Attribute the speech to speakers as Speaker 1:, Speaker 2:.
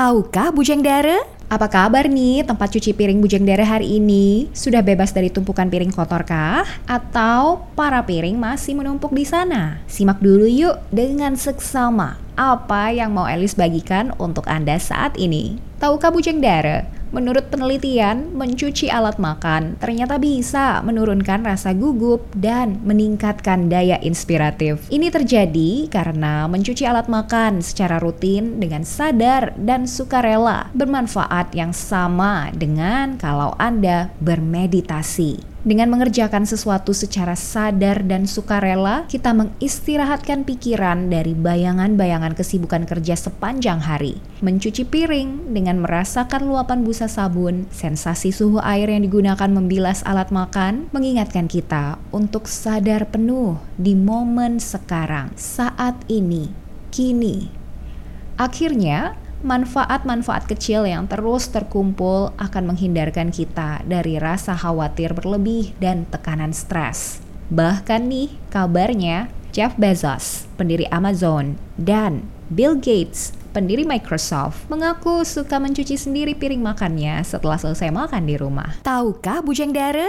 Speaker 1: Tahukah Bujang Dara? Apa kabar nih tempat cuci piring Bujang Dara hari ini? Sudah bebas dari tumpukan piring kotor kah? Atau para piring masih menumpuk di sana? Simak dulu yuk dengan seksama apa yang mau Elis bagikan untuk Anda saat ini. Tahukah Bujang Dara? Menurut penelitian, mencuci alat makan ternyata bisa menurunkan rasa gugup dan meningkatkan daya inspiratif. Ini terjadi karena mencuci alat makan secara rutin dengan sadar dan sukarela bermanfaat yang sama dengan kalau Anda bermeditasi. Dengan mengerjakan sesuatu secara sadar dan sukarela, kita mengistirahatkan pikiran dari bayangan-bayangan kesibukan kerja sepanjang hari. Mencuci piring dengan merasakan luapan busa sabun, sensasi suhu air yang digunakan membilas alat makan, mengingatkan kita untuk sadar penuh di momen sekarang, saat ini, kini. Akhirnya, manfaat-manfaat kecil yang terus terkumpul akan menghindarkan kita dari rasa khawatir berlebih dan tekanan stres. Bahkan nih, kabarnya Jeff Bezos, pendiri Amazon, dan Bill Gates, pendiri Microsoft, mengaku suka mencuci sendiri piring makannya setelah selesai makan di rumah. Tahukah Bujang Dara?